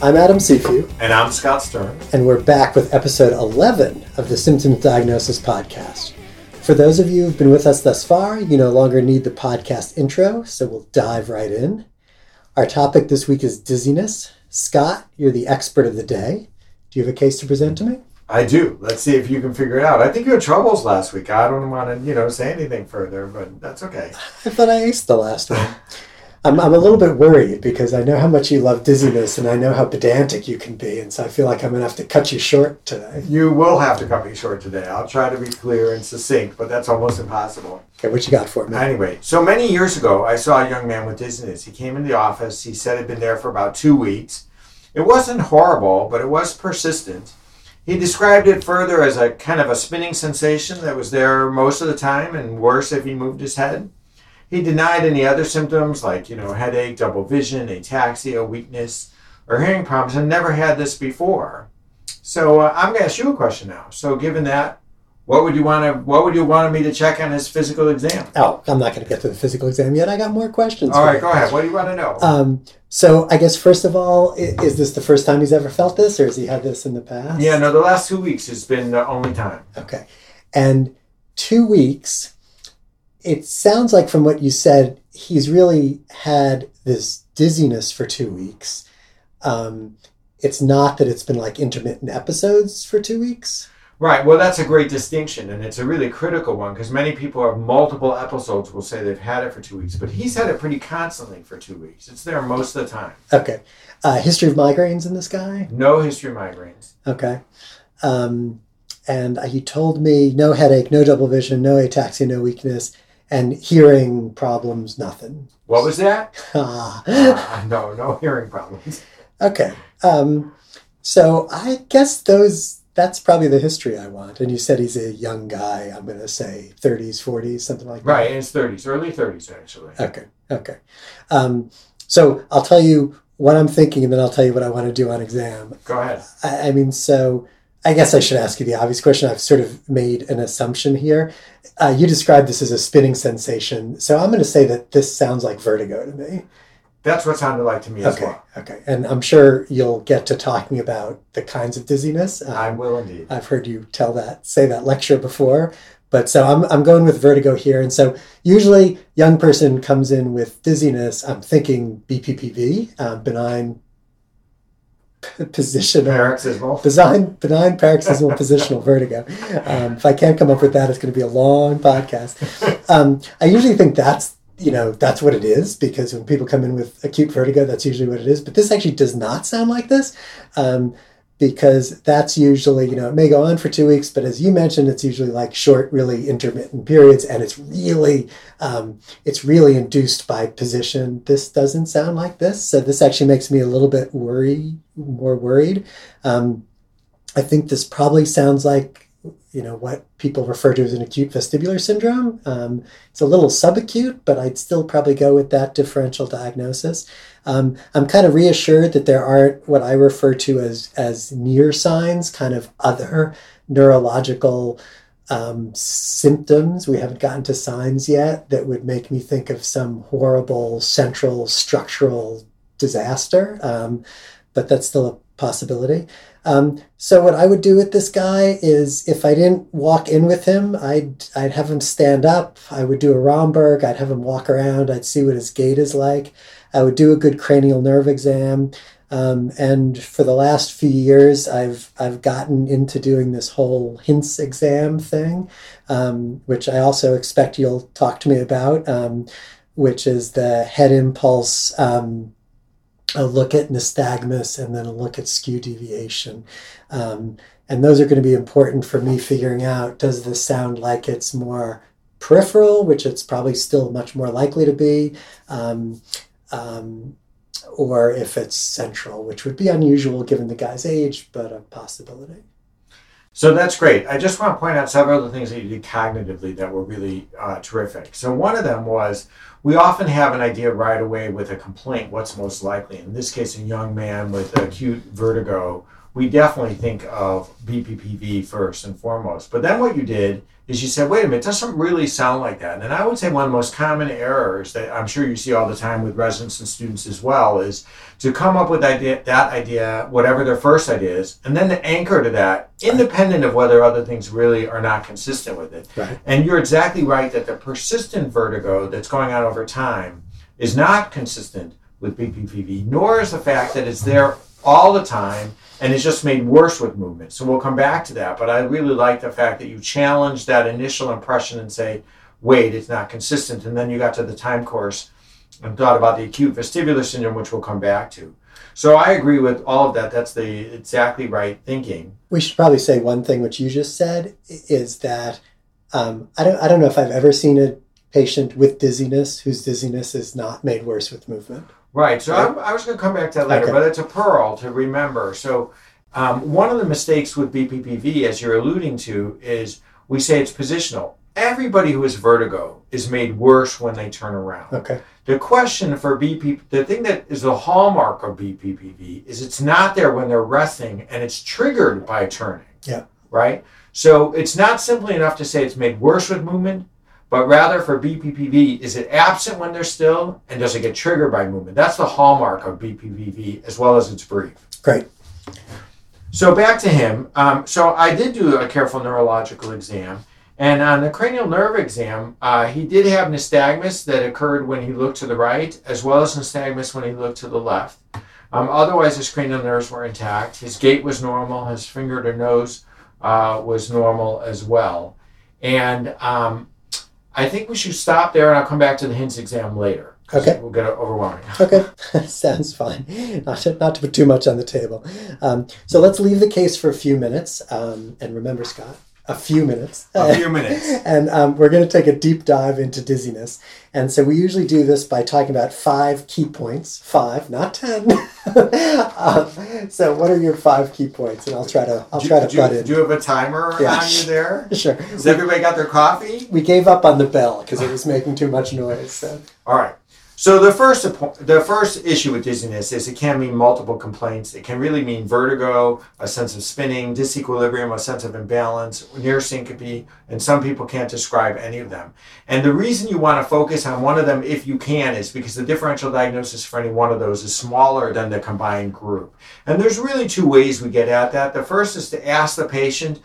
I'm Adam Cifu, And I'm Scott Stern. and we're back with episode 11 of the Symptoms Diagnosis Podcast. For those of you who've been with us thus far, you no longer need the podcast intro, so we'll dive right in. Our topic this week is dizziness. Scott, you're the expert of the day. Do you have a case to present to me? I do. Let's see if you can figure it out. I think you had troubles last week. I don't want to, you know, say anything further, but that's okay. I thought I aced the last one. I'm, I'm a little bit worried because I know how much you love dizziness and I know how pedantic you can be, and so I feel like I'm going to have to cut you short today. You will have to cut me short today. I'll try to be clear and succinct, but that's almost impossible. Okay, what you got for me? Anyway, so many years ago, I saw a young man with dizziness. He came into the office. He said he'd been there for about two weeks. It wasn't horrible, but it was persistent. He described it further as a kind of a spinning sensation that was there most of the time and worse if he moved his head. He denied any other symptoms like, you know, headache, double vision, ataxia, weakness, or hearing problems, and never had this before. So uh, I'm going to ask you a question now. So, given that, what would you want to? What would you want me to check on his physical exam? Oh, I'm not going to get to the physical exam yet. I got more questions. All right, you. go ahead. What do you want to know? Um, so I guess first of all, is this the first time he's ever felt this, or has he had this in the past? yeah, no, the last two weeks has been the only time. Okay. And two weeks, it sounds like from what you said, he's really had this dizziness for two weeks. Um, it's not that it's been like intermittent episodes for two weeks. Right. Well, that's a great distinction, and it's a really critical one because many people have multiple episodes will say they've had it for two weeks, but he's had it pretty constantly for two weeks. It's there most of the time. Okay. Uh, history of migraines in this guy. No history of migraines. Okay. Um, and uh, he told me no headache, no double vision, no ataxia, no weakness, and hearing problems, nothing. What was that? Uh, no, no hearing problems. Okay. Um, so I guess those that's probably the history I want. And you said he's a young guy. I'm going to say 30s, 40s, something like that. Right, in his thirties, early thirties, actually. Okay. Okay. Um, so I'll tell you what I'm thinking, and then I'll tell you what I want to do on exam. Go ahead. I, I mean, so I guess I should ask you the obvious question. I've sort of made an assumption here. Uh, you described this as a spinning sensation, so I'm going to say that this sounds like vertigo to me. That's what sounded like to me as Okay, well. okay, and I'm sure you'll get to talking about the kinds of dizziness. Um, I will indeed. I've heard you tell that, say that lecture before. But so I'm, I'm going with vertigo here. And so usually young person comes in with dizziness. I'm thinking BPPV, um, benign positional, Paroxysmal. benign, benign paroxysmal positional vertigo. Um, if I can't come up with that, it's going to be a long podcast. Um, I usually think that's you know that's what it is because when people come in with acute vertigo, that's usually what it is. But this actually does not sound like this. Um, because that's usually, you know, it may go on for two weeks, but as you mentioned, it's usually like short, really intermittent periods, and it's really, um, it's really induced by position. This doesn't sound like this, so this actually makes me a little bit worried, more worried. Um, I think this probably sounds like, you know, what people refer to as an acute vestibular syndrome. Um, it's a little subacute, but I'd still probably go with that differential diagnosis. Um, I'm kind of reassured that there aren't what I refer to as as near signs, kind of other neurological um, symptoms. We haven't gotten to signs yet that would make me think of some horrible central structural disaster, um, but that's still a possibility. Um, so what I would do with this guy is if I didn't walk in with him, I'd I'd have him stand up. I would do a Romberg. I'd have him walk around. I'd see what his gait is like. I would do a good cranial nerve exam. Um, and for the last few years, I've I've gotten into doing this whole HINTS exam thing, um, which I also expect you'll talk to me about, um, which is the head impulse, um, a look at nystagmus, and then a look at skew deviation. Um, and those are going to be important for me figuring out does this sound like it's more peripheral, which it's probably still much more likely to be. Um, um, or if it's central, which would be unusual given the guy's age, but a possibility. So that's great. I just want to point out several other things that you did cognitively that were really uh, terrific. So one of them was we often have an idea right away with a complaint what's most likely. In this case, a young man with acute vertigo we definitely think of BPPV first and foremost. But then what you did is you said, wait a minute, doesn't really sound like that. And I would say one of the most common errors that I'm sure you see all the time with residents and students as well is to come up with idea, that idea, whatever their first idea is, and then to anchor to that, independent of whether other things really are not consistent with it. Right. And you're exactly right that the persistent vertigo that's going on over time is not consistent with BPPV, nor is the fact that it's there all the time and it's just made worse with movement. So we'll come back to that. But I really like the fact that you challenge that initial impression and say, wait, it's not consistent. And then you got to the time course and thought about the acute vestibular syndrome, which we'll come back to. So I agree with all of that. That's the exactly right thinking. We should probably say one thing which you just said is that um, I don't I don't know if I've ever seen a patient with dizziness whose dizziness is not made worse with movement. Right. So I, I was going to come back to that later, Okay. but it's a pearl to remember. So um, one of the mistakes with BPPV, as you're alluding to, is we say it's positional. Everybody who has vertigo is made worse when they turn around. Okay. The question for BP, the thing that is the hallmark of BPPV is it's not there when they're resting and it's triggered by turning. Yeah. Right? So it's not simply enough to say it's made worse with movement, but rather for BPPV, is it absent when they're still and does it get triggered by movement? That's the hallmark of BPPV as well as it's brief. Great. So back to him. Um, so I did do a careful neurological exam, and on the cranial nerve exam, uh, he did have nystagmus that occurred when he looked to the right, as well as nystagmus when he looked to the left. Um, otherwise, his cranial nerves were intact. His gait was normal. His finger to nose uh, was normal as well. And um, I think we should stop there, and I'll come back to the HINTS exam later. Okay. We'll get overwhelming. Okay, sounds fine. Not to, not to put too much on the table. Um, so let's leave the case for a few minutes. Um, and remember, Scott, a few minutes. A few minutes. and um, we're going to take a deep dive into dizziness. And so we usually do this by talking about five key points. Five, not ten. um, so what are your five key points? And I'll try to I'll Do, try to do, you- butt in. do you have a timer Yeah. on you there? Sure. Has everybody got their coffee? We gave up on the bell because it was making too much noise. So. All right. So the first the first issue with dizziness is it can mean multiple complaints. It can really mean vertigo, a sense of spinning, disequilibrium, a sense of imbalance, near syncope, and some people can't describe any of them. And the reason you want to focus on one of them if you can is because the differential diagnosis for any one of those is smaller than the combined group. And there's really two ways we get at that. The first is to ask the patient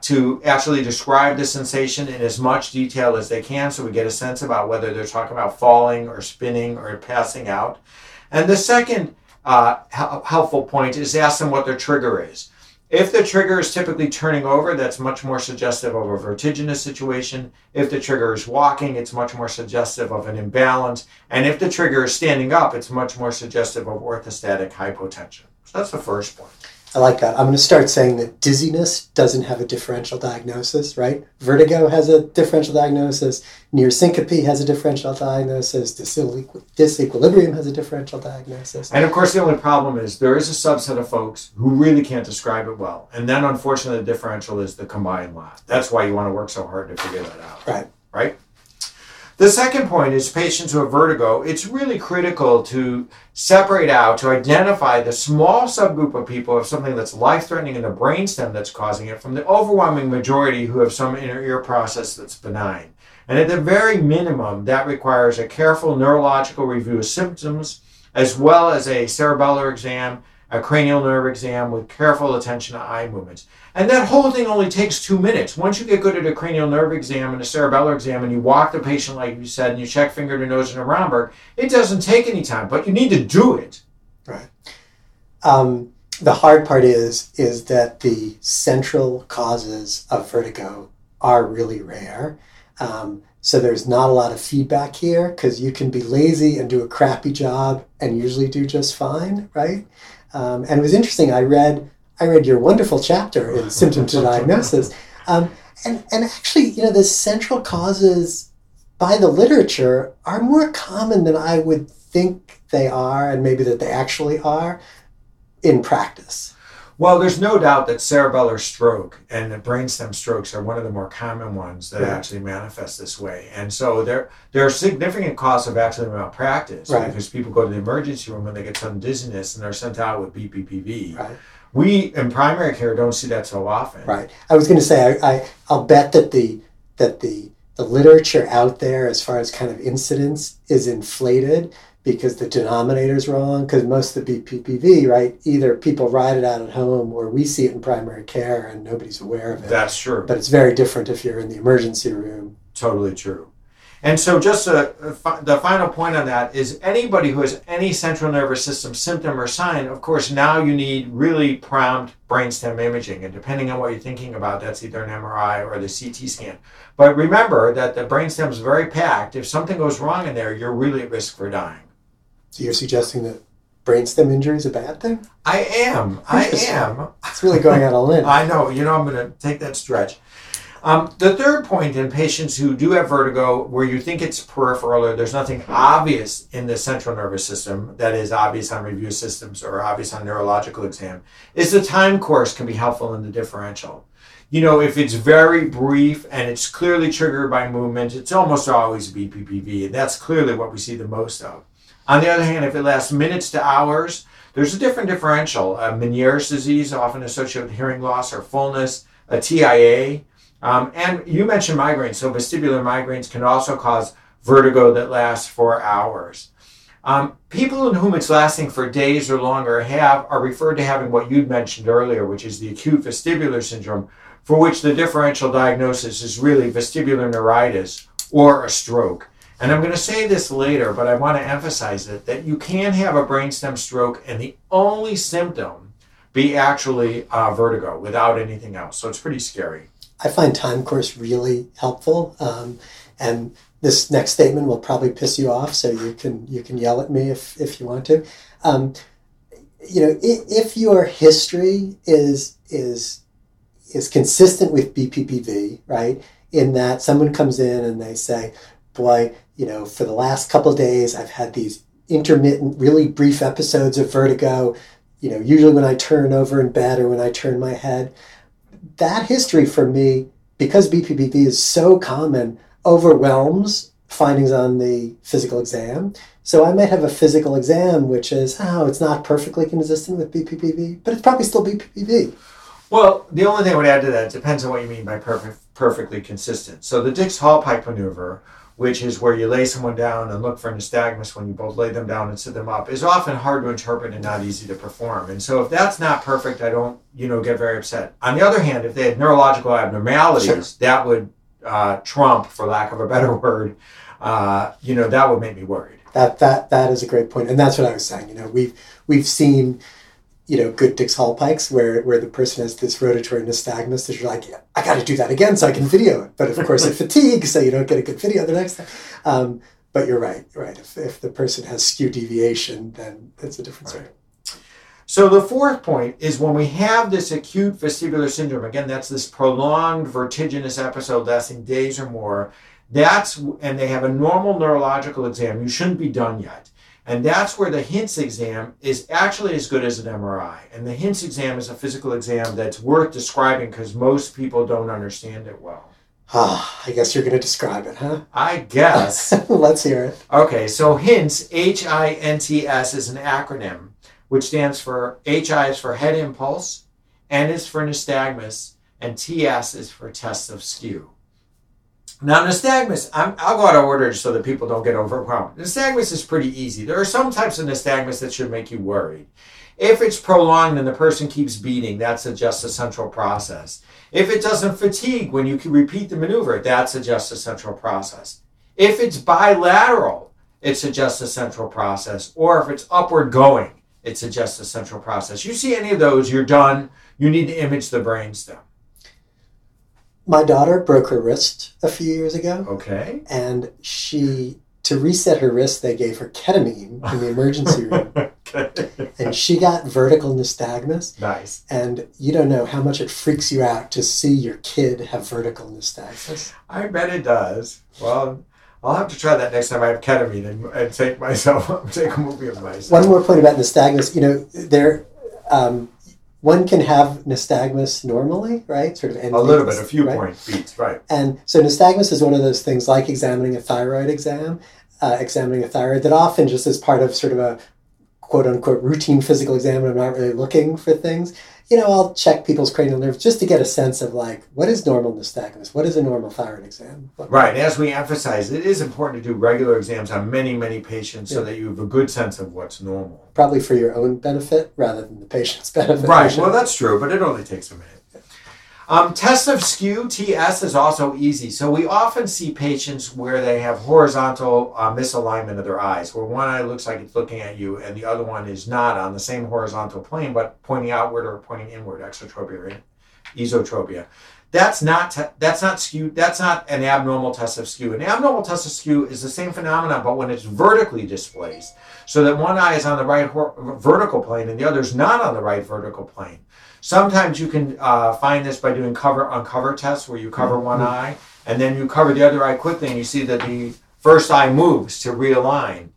to actually describe the sensation in as much detail as they can so we get a sense about whether they're talking about falling or spinning or passing out. And the second uh, helpful point is ask them what their trigger is. If the trigger is typically turning over, that's much more suggestive of a vertiginous situation. If the trigger is walking, it's much more suggestive of an imbalance. And if the trigger is standing up, it's much more suggestive of orthostatic hypotension. So that's the first point. I like that. I'm going to start saying that dizziness doesn't have a differential diagnosis, right? Vertigo has a differential diagnosis. Near syncope has a differential diagnosis. Disequi- disequilibrium has a differential diagnosis. And of course, the only problem is there is a subset of folks who really can't describe it well. And then, unfortunately, the differential is the combined lot. That's why you want to work so hard to figure that out. Right. Right? The second point is patients who have vertigo. It's really critical to separate out, to identify the small subgroup of people of something that's life threatening in the brainstem that's causing it from the overwhelming majority who have some inner ear process that's benign. And at the very minimum, that requires a careful neurological review of symptoms, as well as a cerebellar exam, a cranial nerve exam with careful attention to eye movements. And that whole thing only takes two minutes. Once you get good at a cranial nerve exam and a cerebellar exam and you walk the patient like you said and you check finger to nose and a Romberg, it doesn't take any time, but you need to do it. Right. Um, the hard part is is that the central causes of vertigo are really rare. Um, so there's not a lot of feedback here because you can be lazy and do a crappy job and usually do just fine, right? Um, and it was interesting. I read I read your wonderful chapter in Symptom to Diagnosis, um, and and actually, you know, the central causes by the literature are more common than I would think they are, and maybe that they actually are in practice. Well, there's no doubt that cerebellar stroke and the brainstem strokes are one of the more common ones that Yeah. actually manifest this way. And so there, there are significant costs of actually malpractice Right. because people go to the emergency room and they get some dizziness and they're sent out with BPPV. Right. We in primary care don't see that so often. Right. I was going to say I, I I'll bet that the that the the literature out there as far as kind of incidence is inflated because the denominator is wrong because most of the BPPV, right, either people ride it out at home or we see it in primary care and nobody's aware of it. That's true. But it's very different if you're in the emergency room. Totally true. And so, just a, a fi- the final point on that is anybody who has any central nervous system symptom or sign, of course, now you need really prompt brainstem imaging. And depending on what you're thinking about, that's either an MRI or the CT scan. But remember that the brainstem is very packed. If something goes wrong in there, you're really at risk for dying. So you're suggesting that brainstem injury is a bad thing? I am. I am. It's really going out a limb. I know. You know, I'm going to take that stretch. Um, the third point in patients who do have vertigo, where you think it's peripheral or there's nothing obvious in the central nervous system that is obvious on review systems or obvious on neurological exam, is the time course can be helpful in the differential. You know, if it's very brief and it's clearly triggered by movement, it's almost always BPPV, and that's clearly what we see the most of. On the other hand, if it lasts minutes to hours, there's a different differential. Uh, Meniere's disease, often associated with hearing loss or fullness, a TIA, um, and you mentioned migraines, so vestibular migraines can also cause vertigo that lasts for hours. Um, people in whom it's lasting for days or longer have are referred to having what you'd mentioned earlier, which is the acute vestibular syndrome, for which the differential diagnosis is really vestibular neuritis or a stroke. And I'm going to say this later, but I want to emphasize it that you can have a brainstem stroke, and the only symptom be actually uh, vertigo without anything else. So it's pretty scary. I find time course really helpful. Um, and this next statement will probably piss you off, so you can you can yell at me if, if you want to. Um, you know, if, if your history is is is consistent with BPPV, right? In that someone comes in and they say, "Boy, you know, for the last couple days, I've had these intermittent, really brief episodes of vertigo. You know, usually when I turn over in bed or when I turn my head." that history for me, because BPPV is so common, overwhelms findings on the physical exam. So I might have a physical exam which is, oh, it's not perfectly consistent with BPPV, but it's probably still BPPV. Well, the only thing I would add to that depends on what you mean by perfect, perfectly consistent. So the Dix Hallpike maneuver, which is where you lay someone down and look for nystagmus when you both lay them down and sit them up, is often hard to interpret and not easy to perform. And so if that's not perfect, I don't, you know, get very upset. On the other hand, if they had neurological abnormalities, Sure. that would uh, trump, for lack of a better word, uh, you know, that would make me worried. That that that is a great point, and that's what I was saying. You know, we've we've seen, you know, good Dix Hallpikes where where the person has this rotatory nystagmus that you're like, yeah, I got to do that again so I can video it. But of course, it fatigues, so you don't get a good video the next time. Um, but you're right, right. If, if the person has skew deviation, then it's a different story. So the fourth point is when we have this acute vestibular syndrome, again, that's this prolonged vertiginous episode lasting days or more. That's and they have a normal neurological exam. You shouldn't be done yet. And that's where the HINTS exam is actually as good as an MRI. And the HINTS exam is a physical exam that's worth describing because most people don't understand it well. Ah, I guess you're going to describe it, huh? I guess. Let's hear it. Okay, so HINTS, H I N T S, is an acronym which stands for H I is for head impulse, N is for nystagmus, and TS is for test of skew. Now, nystagmus, I'm, I'll go out of order so that people don't get overwhelmed. Nystagmus is pretty easy. There are some types of nystagmus that should make you worried. If it's prolonged and the person keeps beating, that's a just a central process. If it doesn't fatigue when you can repeat the maneuver, that's a just a central process. If it's bilateral, it's a central process. Or if it's upward going, it's a central process. You see any of those, you're done. You need to image the brainstem. My daughter broke her wrist a few years ago, Okay. and she, to reset her wrist, they gave her ketamine in the emergency room, okay. and she got vertical nystagmus. Nice. And you don't know how much it freaks you out to see your kid have vertical nystagmus. I bet it does. Well, I'll have to try that next time I have ketamine and, and take myself take a movie of myself. One more point about nystagmus. You know, there, um, one can have nystagmus normally, right? Sort of a little bit, a few right? point beats, right? And so nystagmus is one of those things like examining a thyroid exam, uh, examining a thyroid that often just is part of sort of a quote unquote routine physical exam and I'm not really looking for things, you know, I'll check people's cranial nerves just to get a sense of like, what is normal nystagmus? What is a normal thyroid exam? Right. As we emphasize, it is important to do regular exams on many, many patients so that you have a good sense of what's normal. Probably for your own benefit rather than the patient's benefit. Right. Well, that's true, but it only takes a minute. Um, test of skew TS is also easy. So we often see patients where they have horizontal uh, misalignment of their eyes, where one eye looks like it's looking at you and the other one is not on the same horizontal plane, but pointing outward or pointing inward, exotropia or esotropia. That's not te- that's not skew. That's not an abnormal test of skew. An abnormal test of skew is the same phenomenon, but when it's vertically displaced, so that one eye is on the right vertical plane and the other is not on the right vertical plane. Sometimes you can uh, find this by doing cover on cover tests where you cover one eye and then you cover the other eye quickly and you see that the first eye moves to realign.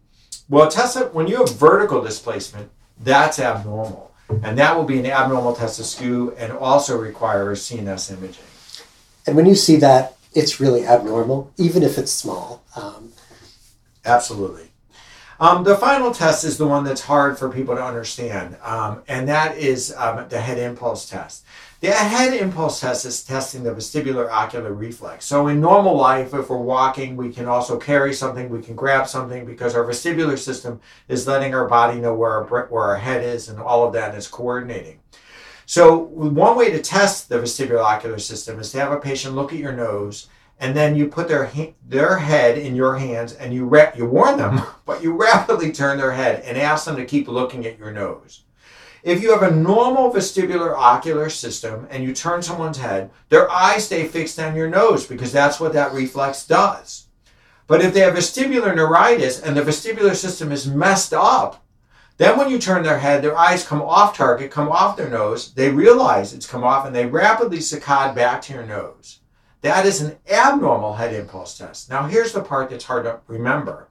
Well, Tessa, when you have vertical displacement, that's abnormal. And that will be an abnormal test of skew and also requires CNS imaging. And when you see that, it's really abnormal, even if it's small. Um, Absolutely. Um, the final test is the one that's hard for people to understand, um, and that is um, the head impulse test. The head impulse test is testing the vestibular ocular reflex. So, in normal life, if we're walking, we can also carry something, we can grab something because our vestibular system is letting our body know where our, where our head is, and all of that is coordinating. So, one way to test the vestibular ocular system is to have a patient look at your nose and then you put their ha- their head in your hands and you ra- you warn them, but you rapidly turn their head and ask them to keep looking at your nose. If you have a normal vestibular ocular system and you turn someone's head, their eyes stay fixed on your nose because that's what that reflex does. But if they have vestibular neuritis and the vestibular system is messed up, then when you turn their head, their eyes come off target, come off their nose, they realize it's come off and they rapidly saccade back to your nose. That is an abnormal head impulse test. Now, here's the part that's hard to remember.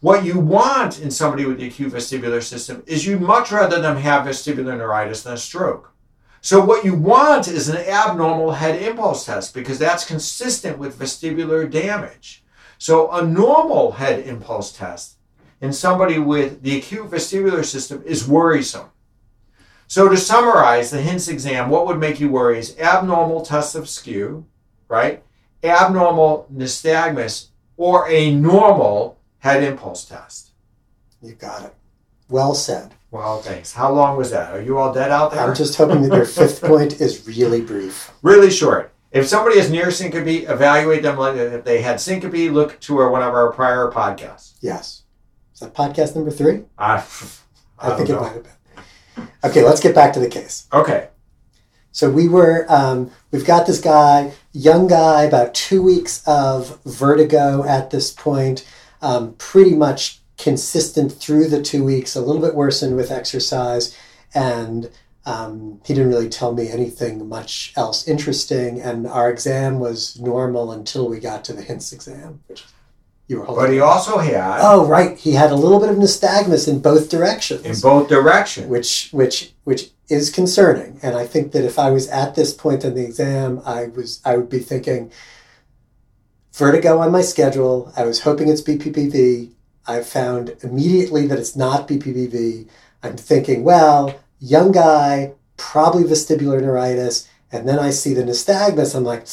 What you want in somebody with the acute vestibular system is you'd much rather them have vestibular neuritis than a stroke. So, what you want is an abnormal head impulse test because that's consistent with vestibular damage. So, a normal head impulse test in somebody with the acute vestibular system is worrisome. So, to summarize the HINTS exam, what would make you worry is abnormal tests of skew, right? Abnormal nystagmus or a normal head impulse test. you got it. Well said. Well, thanks. How long was that? Are you all dead out there? I'm just hoping that your fifth point is really brief. really short. If somebody has near syncope, evaluate them like if they had syncope, look to one of our prior podcasts. Yes. Is that podcast number three? I, I, I think don't it might have been. Okay, let's get back to the case. Okay. So we were, um, we've got this guy, young guy, about two weeks of vertigo at this point, um, pretty much consistent through the two weeks, a little bit worsened with exercise, and um, he didn't really tell me anything much else interesting. And our exam was normal until we got to the HINTS exam, which you were holding. But he also had oh, right, he had a little bit of nystagmus in both directions in both directions. which which which is concerning. And i think that if i was at this point in the exam i was i would be thinking vertigo on my schedule. I was hoping it's bppv i found immediately that it's not bppv i'm thinking well young guy probably vestibular neuritis. And then i see the nystagmus. I'm like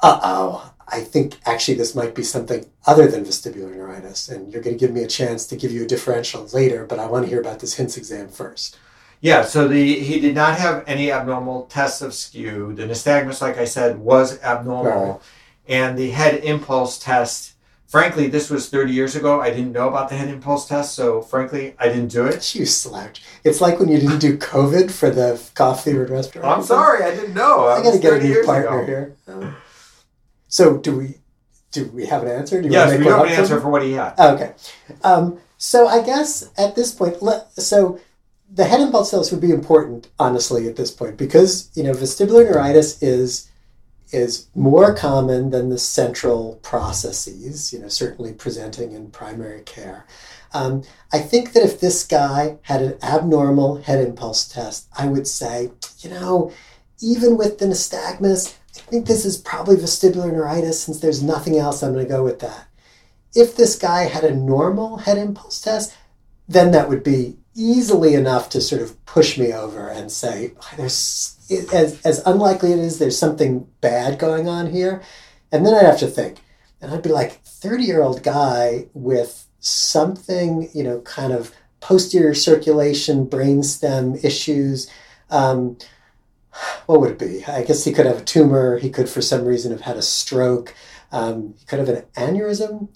uh-oh I think actually this might be something other than vestibular neuritis, and you're going to give me a chance to give you a differential later, but I want to hear about this HINTS exam first. Yeah, so the he did not have any abnormal tests of skew. The nystagmus, like I said, was abnormal, Right. and the head impulse test. Frankly, this was 30 years ago. I didn't know about the head impulse test, so frankly, I didn't do it. You slouch. It's like when you didn't do COVID for the cough fevered restaurant. I'm sorry, I didn't know. I That got to get a new partner ago. here. So do we? Do we have an answer? Do you Yes, we have an answer for what he had. Okay. Um, so I guess at this point, so the head impulse test would be important, honestly, at this point, because you know vestibular neuritis is is more common than the central processes. You know, certainly presenting in primary care. Um, I think that if this guy had an abnormal head impulse test, I would say, you know, even with the nystagmus, I think this is probably vestibular neuritis since there's nothing else. I'm going to go with that. If this guy had a normal head impulse test, then that would be easily enough to sort of push me over and say, there's as, as unlikely it is, there's something bad going on here. And then I'd have to think. And I'd be like, 30 year old guy with something, you know, kind of posterior circulation, brainstem issues. Um, what would it be? I guess he could have a tumor. He could, for some reason, have had a stroke. Um, he could have an aneurysm,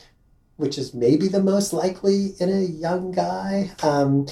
which is maybe the most likely in a young guy. Um,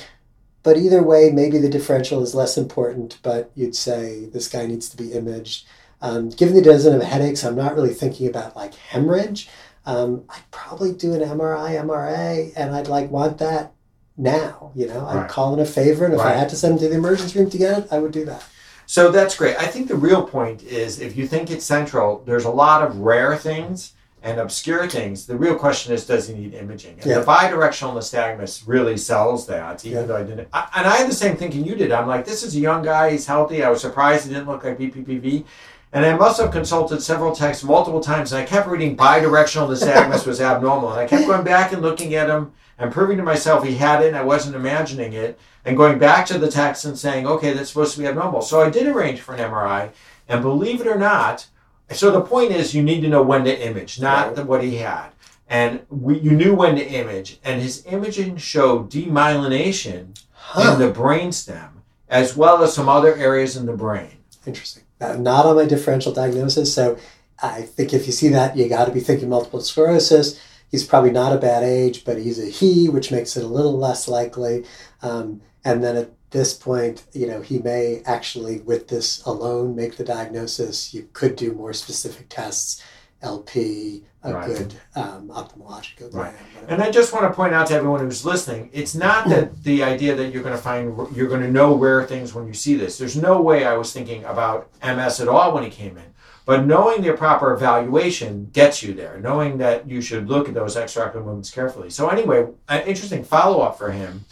but either way, maybe the differential is less important, but you'd say this guy needs to be imaged. Um, given that he doesn't have headaches, I'm not really thinking about like hemorrhage. Um, I'd probably do an MRI, MRA, and I'd like want that now. You know, I'd Right. call in a favor, and if I had to send him to the emergency room to get it, I would do that. So that's great. I think the real point is if you think it's central, there's a lot of rare things and obscure things. The real question is, does he need imaging? And Yeah. the bidirectional nystagmus really sells that, even Yeah. though I didn't. I, and I had the same thinking you did. I'm like, this is a young guy. He's healthy. I was surprised he didn't look like BPPV. And I must have consulted several texts multiple times, and I kept reading bidirectional nystagmus was abnormal. And I kept going back and looking at him and proving to myself he had it and I wasn't imagining it, and going back to the text and saying, okay, that's supposed to be abnormal. So I did arrange for an MRI, and believe it or not, so the point is you need to know when to image, not Right. the, what he had. And we, you knew when to image, and his imaging showed demyelination Huh. in the brainstem, as well as some other areas in the brain. Interesting. Not on my differential diagnosis. So I think if you see that, you got to be thinking multiple sclerosis. He's probably not a bad age, but he's a he, which makes it a little less likely. Um, and then at this point, you know, he may actually, with this alone, make the diagnosis. You could do more specific tests, LP, a Right. good um, ophthalmologic exam. Right. And I just want to point out to everyone who's listening, it's not that the idea that you're going to find you're going to know rare things when you see this. There's no way I was thinking about MS at all when he came in. But knowing the proper evaluation gets you there. Knowing that you should look at those extraocular movements carefully. So anyway, an interesting follow up for him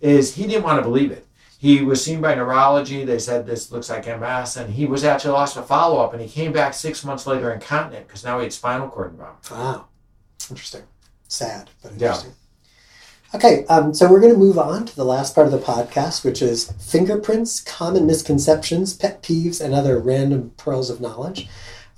is he didn't want to believe it. He was seen by neurology. They said this looks like MS, and he was actually lost a follow up, and he came back six months later incontinent because now he had spinal cord involvement. Wow. Interesting. Sad, but interesting. Yeah. Okay, um, so we're going to move on to the last part of the podcast, which is fingerprints, common misconceptions, pet peeves, and other random pearls of knowledge.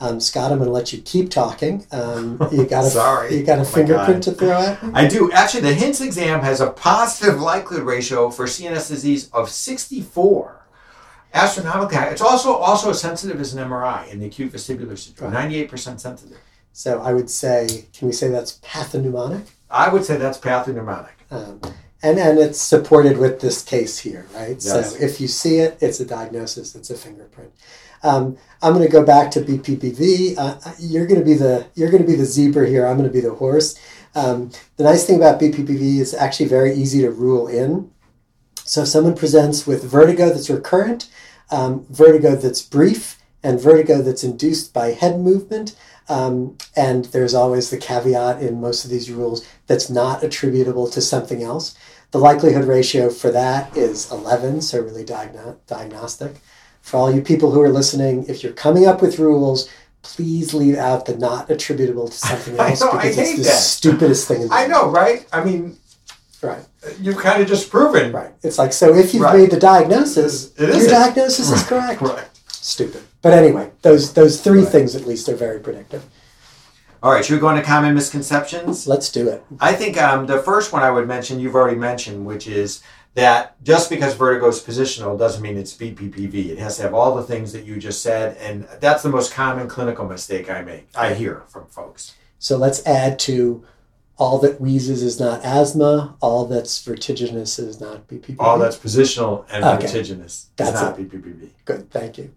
Um, Scott, I'm going to let you keep talking. Um, you got a Sorry. you got a Oh fingerprint to throw at? I do. Actually, the HINTS exam has a positive likelihood ratio for CNS disease of 64. Astronomical. It's also also as sensitive as an MRI in the acute vestibular syndrome. 98% sensitive. So I would say, can we say that's pathognomonic? I would say that's pathognomonic. Um, and and it's supported with this case here, right? Yes. So if you see it, it's a diagnosis, it's a fingerprint. Um, I'm going to go back to BPPV. Uh, you're going to be the you're going to be the zebra here. I'm going to be the horse. Um, the nice thing about BPPV is actually very easy to rule in. So if someone presents with vertigo that's recurrent, um, vertigo that's brief, and vertigo that's induced by head movement, um, and there's always the caveat in most of these rules that's not attributable to something else. The likelihood ratio for that is 11, so really diagno- diagnostic. For all you people who are listening, if you're coming up with rules, please leave out the not attributable to something else know, I because it's the that. stupidest thing in the I know, right? I mean, Right, you've kind of just proven. right. It's like, so if you've Right. made the diagnosis, It your diagnosis is correct. Right. Stupid. But anyway, those, those three Right. things at least are very predictive. All right, should we go into common misconceptions? Let's do it. I think um, the first one I would mention, you've already mentioned, which is that just because vertigo is positional doesn't mean it's BPPV. It has to have all the things that you just said, and that's the most common clinical mistake I make. I hear from folks. So let's add to all that wheezes is not asthma, all that's vertiginous is not BPPV. All that's positional and Okay. vertiginous is That's not BPPV. Good, thank you.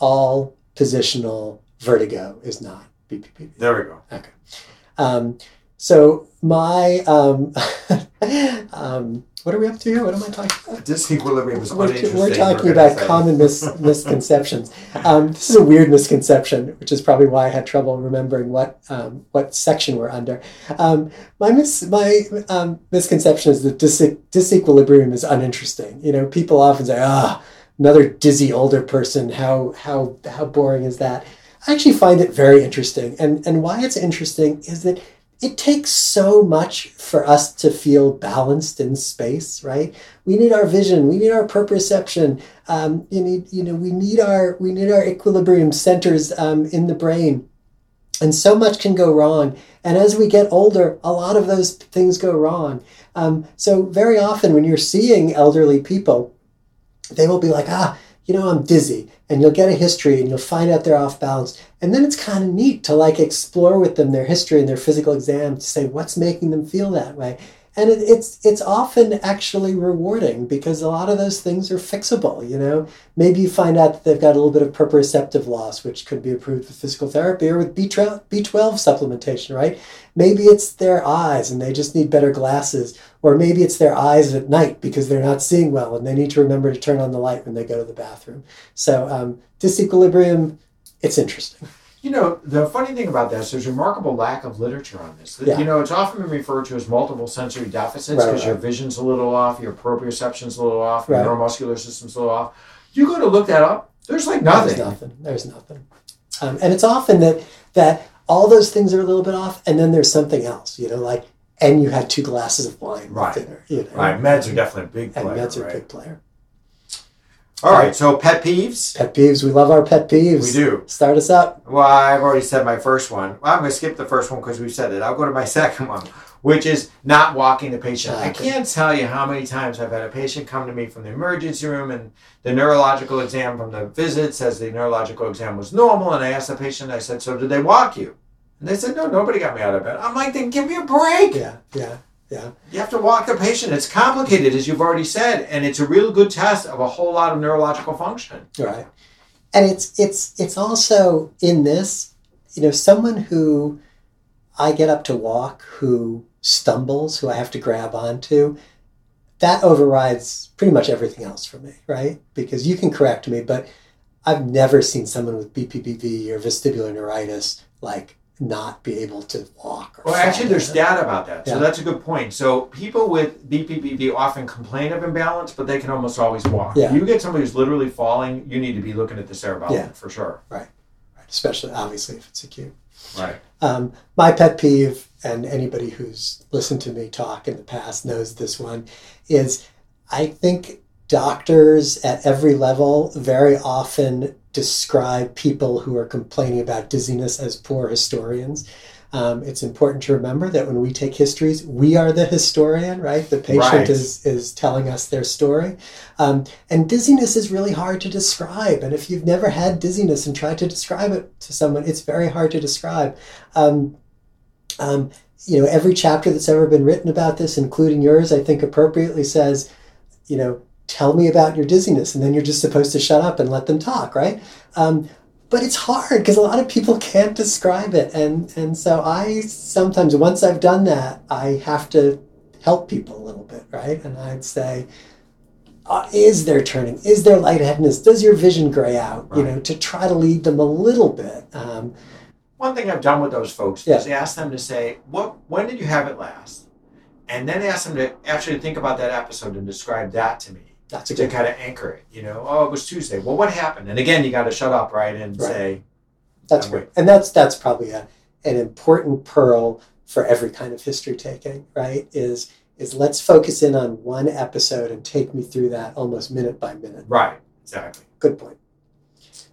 All positional vertigo is not BPPV. There we go. Um, so my, um, um, what are we up to here? What am I talking about? Disequilibrium is We're, we're talking gonna about common mis- misconceptions. Um, this is a weird misconception, which is probably why I had trouble remembering what um, what section we're under. Um, my mis- my um, misconception is that dis- disequilibrium is uninteresting. You know, people often say, "Ah, another dizzy older person. How how how boring is that?" I actually find it very interesting, and and why it's interesting is that it takes so much for us to feel balanced in space, right? We need our vision, we need our proprioception. Um, you need, you know, we need our we need our equilibrium centers um, in the brain, and so much can go wrong. And as we get older, a lot of those things go wrong. Um, so very often, when you're seeing elderly people, they will be like, ah, you know, I'm dizzy. And you'll get a history and you'll find out they're off balance. And then it's kind of neat to like explore with them their history and their physical exam to say what's making them feel that way and it, it's it's often actually rewarding because a lot of those things are fixable you know? Maybe you find out that they've got a little bit of proprioceptive loss which could be improved with physical therapy or with b12, B12 supplementation right? Maybe it's their eyes and they just need better glasses or maybe it's their eyes at night because they're not seeing well and they need to remember to turn on the light when they go to the bathroom. So um, disequilibrium it's interesting you know, the funny thing about this, there's remarkable lack of literature on this. Yeah. You know, it's often been referred to as multiple sensory deficits because Right, your vision's a little off, your proprioception's a little off, Right. your neuromuscular system's a little off. You go to look that up, there's like nothing. There's nothing. There's nothing. Um, and it's often that that all those things are a little bit off, and then there's something else. You know, like and you had two glasses of wine Right. dinner. You know, Right, meds are definitely a big and player. meds are a right? big player. All right, so pet peeves. Pet peeves. We love our pet peeves. We do. Start us up. Well, I've already said my first one. Well, I'm going to skip the first one because we've said it. I'll go to my second one, which is not walking the patient. I can't tell you how many times I've had a patient come to me from the emergency room and the neurological exam from the visit says the neurological exam was normal. And I asked the patient, I said, So did they walk you? And they said, No, nobody got me out of bed. I'm like, Then give me a break. Yeah, yeah, yeah. You have to walk the patient. It's complicated, as you've already said, and it's a real good test of a whole lot of neurological function. Right. And it's it's it's also in this, you know, someone who I get up to walk who stumbles, who I have to grab onto, that overrides pretty much everything else for me, right? Because you can correct me, but I've never seen someone with BPPV or vestibular neuritis like not be able to walk. Or Well, actually, there's data about that, so Yeah. that's a good point. So people with BPPV often complain of imbalance, but they can almost always walk. Yeah. You get somebody who's literally falling, you need to be looking at the cerebellum Yeah. for sure. Right. Especially obviously if it's acute. Right. Um, my pet peeve, and anybody who's listened to me talk in the past knows this one, is I think doctors at every level very often describe people who are complaining about dizziness as poor historians. Um, it's important to remember that when we take histories, we are the historian, right? The patient Right. is is telling us their story. Um, and dizziness is really hard to describe. And if you've never had dizziness and tried to describe it to someone, it's very hard to describe. Um, um, you know, every chapter that's ever been written about this, including yours, I think appropriately says, you know, tell me about your dizziness, and then you're just supposed to shut up and let them talk, right? Um, but it's hard because a lot of people can't describe it, and and so I sometimes once I've done that, I have to help people a little bit, right? And I'd say, uh, is there turning? Is there lightheadedness? Does your vision gray out? You know, to try to lead them a little bit. Um, One thing I've done with those folks Yeah. is ask them to say, "What? When did you have it last?" And then ask them to actually think about that episode and describe that to me that's a to good. kind of anchor it. You know, oh, it was Tuesday. Well, what happened? And again, you got to shut up, right, and Right. say, That's great, and that's that's probably a, an important pearl for every kind of history taking. Right? Is is let's focus in on one episode and take me through that almost minute by minute. "Right, exactly." Good point.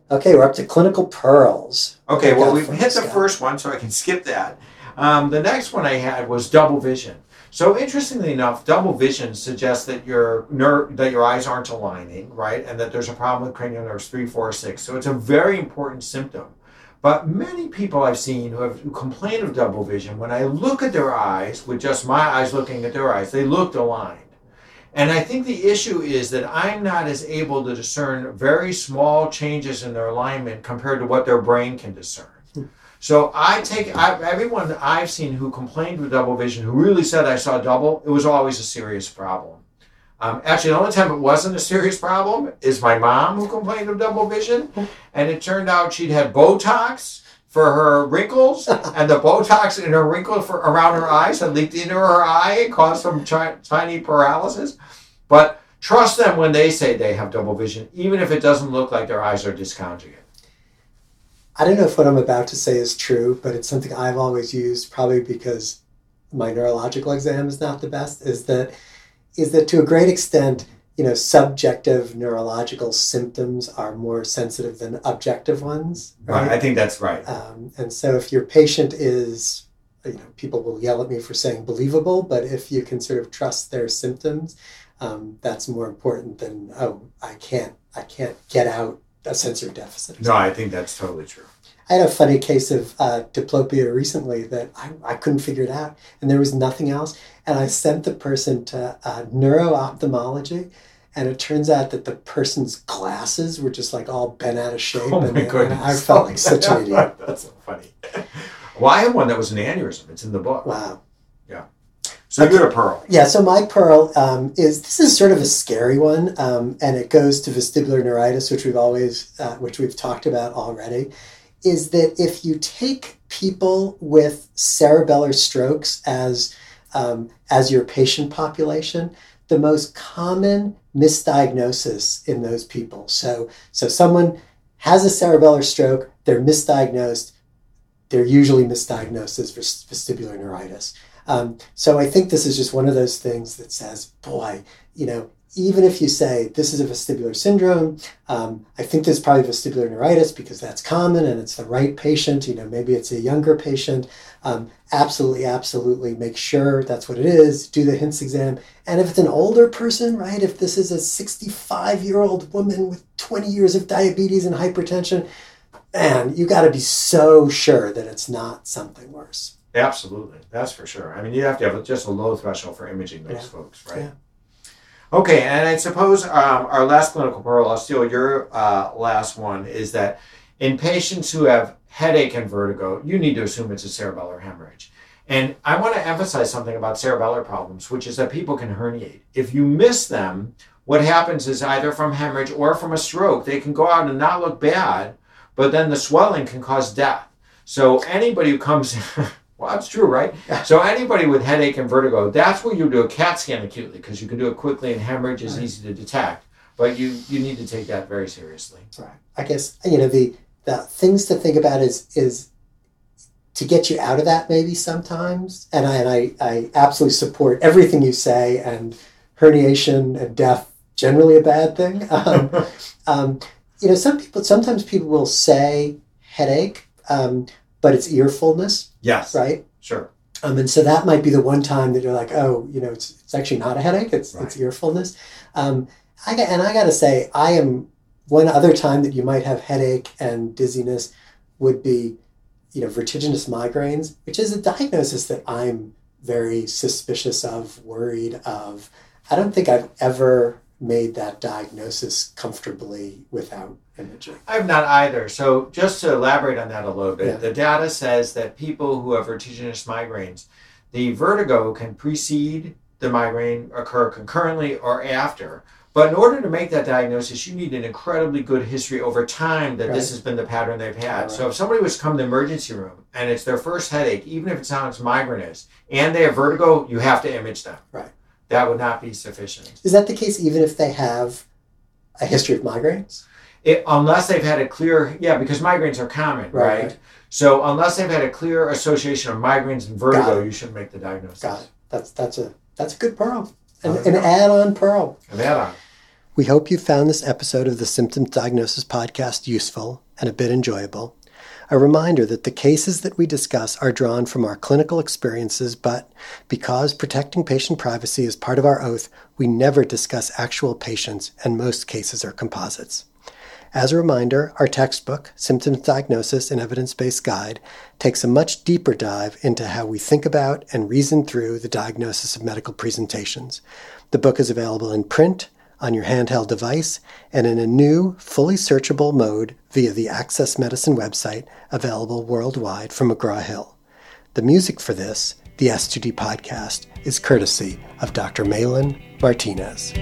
Okay, we're up to clinical pearls. Okay, well, we've hit the first one, so I can skip that. Um, the next one I had was double vision. So interestingly enough, double vision suggests that your that your eyes aren't aligning, right, and that there's a problem with cranial nerves three, four, six. So it's a very important symptom. But many people I've seen who have who complain of double vision, when I look at their eyes with just my eyes looking at their eyes, they looked aligned. And I think the issue is that I'm not as able to discern very small changes in their alignment compared to what their brain can discern. So I take I, everyone that I've seen who complained with double vision, who really said I saw double, it was always a serious problem. Um, actually, the only time it wasn't a serious problem is my mom who complained of double vision, and it turned out she'd had Botox for her wrinkles, and the Botox in her wrinkle for around her eyes had leaked into her eye and caused some chi- tiny paralysis. But trust them when they say they have double vision, even if it doesn't look like their eyes are discounting. I don't know if what I'm about to say is true, but it's something I've always used, probably because my neurological exam is not the best. Is that is that to a great extent, you know, subjective neurological symptoms are more sensitive than objective ones. Right. I think that's right. Um, and so if your patient is you know, people will yell at me for saying believable, but if you can sort of trust their symptoms, um, that's more important than oh, I can't, I can't get out sensory deficit. No, I think that's totally true. I had a funny case of uh, diplopia recently that I, I couldn't figure it out, and there was nothing else. And I sent the person to uh, neuro ophthalmology, and it turns out that the person's glasses were just like all bent out of shape. Oh and, goodness! And I felt like such an idiot. that's so funny. Well, I have one that was an aneurysm. It's in the book. Wow. Yeah. So okay. you're a pearl. Yeah. So my pearl um, is this is sort of a scary one, um, and it goes to vestibular neuritis, which we've always, uh, which we've talked about already. Is that if you take people with cerebellar strokes as um, as your patient population, the most common misdiagnosis in those people. So so someone has a cerebellar stroke, they're misdiagnosed they're usually misdiagnosed as vestibular neuritis. Um, so I think this is just one of those things that says, boy, you know, even if you say this is a vestibular syndrome, um, I think there's probably vestibular neuritis because that's common and it's the right patient. You know, maybe it's a younger patient. Um, absolutely, absolutely make sure that's what it is. Do the HINTS exam. And if it's an older person, right, if this is a 65 year old woman with 20 years of diabetes and hypertension, man, you got to be so sure that it's not something worse. Absolutely, that's for sure. I mean, you have to have just a low threshold for imaging those yeah. folks, right? Yeah. Okay, and I suppose um, our last clinical pearl, I'll steal your uh, last one, is that in patients who have headache and vertigo, you need to assume it's a cerebellar hemorrhage. And I want to emphasize something about cerebellar problems, which is that people can herniate. If you miss them, what happens is either from hemorrhage or from a stroke, they can go out and not look bad, but then the swelling can cause death. So anybody who comes, well, that's true, right? So anybody with headache and vertigo, that's where you do a CAT scan acutely because you can do it quickly and hemorrhage is right. easy to detect. But you you need to take that very seriously. Right. I guess you know the the things to think about is is to get you out of that maybe sometimes. And I and I, I absolutely support everything you say and herniation and death generally a bad thing. Um, um, you know, some people sometimes people will say headache, um, but it's ear fullness. Yes. Right. Sure. Um, and so that might be the one time that you're like, oh, you know, it's it's actually not a headache. It's right. it's ear fullness. Um, I got, and I got to say, I am one other time that you might have headache and dizziness would be, you know, vertiginous migraines, which is a diagnosis that I'm very suspicious of, worried of. I don't think I've ever made that diagnosis comfortably without imaging. I've not either. So just to elaborate on that a little bit, yeah. the data says that people who have vertiginous migraines, the vertigo can precede the migraine, occur concurrently or after. But in order to make that diagnosis, you need an incredibly good history over time that right. this has been the pattern they've had. Right. So if somebody was to come to the emergency room and it's their first headache, even if it sounds migrainous, and they have vertigo, you have to image them. Right that would not be sufficient. Is that the case even if they have a history of migraines? It, unless they've had a clear, yeah, because migraines are common, right? right? So unless they've had a clear association of migraines and vertigo, you should make the diagnosis. Got it. That's that's a that's a good pearl, an, an add-on pearl. An add-on. We hope you found this episode of the Symptom to Diagnosis Podcast useful and a bit enjoyable. A reminder that the cases that we discuss are drawn from our clinical experiences, but because protecting patient privacy is part of our oath, we never discuss actual patients, and most cases are composites. As a reminder, our textbook, Symptom to Diagnosis and Evidence Based Guide, takes a much deeper dive into how we think about and reason through the diagnosis of medical presentations. The book is available in print, on your handheld device and in a new, fully searchable mode via the Access Medicine website available worldwide from McGraw Hill. The music for this, the S2D podcast, is courtesy of Dr. Malin Martinez.